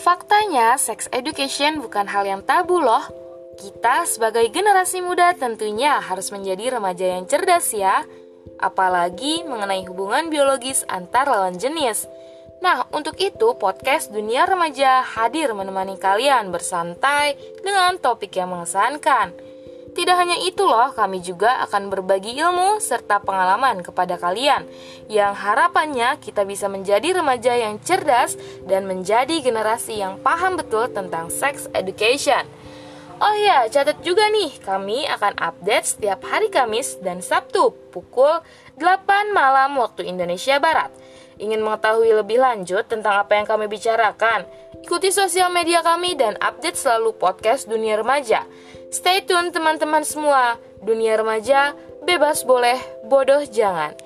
Faktanya, sex education bukan hal yang tabu loh. Kita sebagai generasi muda tentunya harus menjadi remaja yang cerdas ya, apalagi mengenai hubungan biologis antar lawan jenis. Nah, untuk itu podcast Dunia Remaja hadir menemani kalian bersantai dengan topik yang mengesankan. Tidak hanya itu loh, kami juga akan berbagi ilmu serta pengalaman kepada kalian yang harapannya kita bisa menjadi remaja yang cerdas dan menjadi generasi yang paham betul tentang sex education. Oh ya, catat juga nih, kami akan update setiap hari Kamis dan Sabtu pukul 8 malam waktu Indonesia Barat. Ingin mengetahui lebih lanjut tentang apa yang kami bicarakan? Ikuti sosial media kami dan update selalu podcast Dunia Remaja. Stay tune teman-teman semua. Dunia Remaja, bebas boleh, bodoh jangan.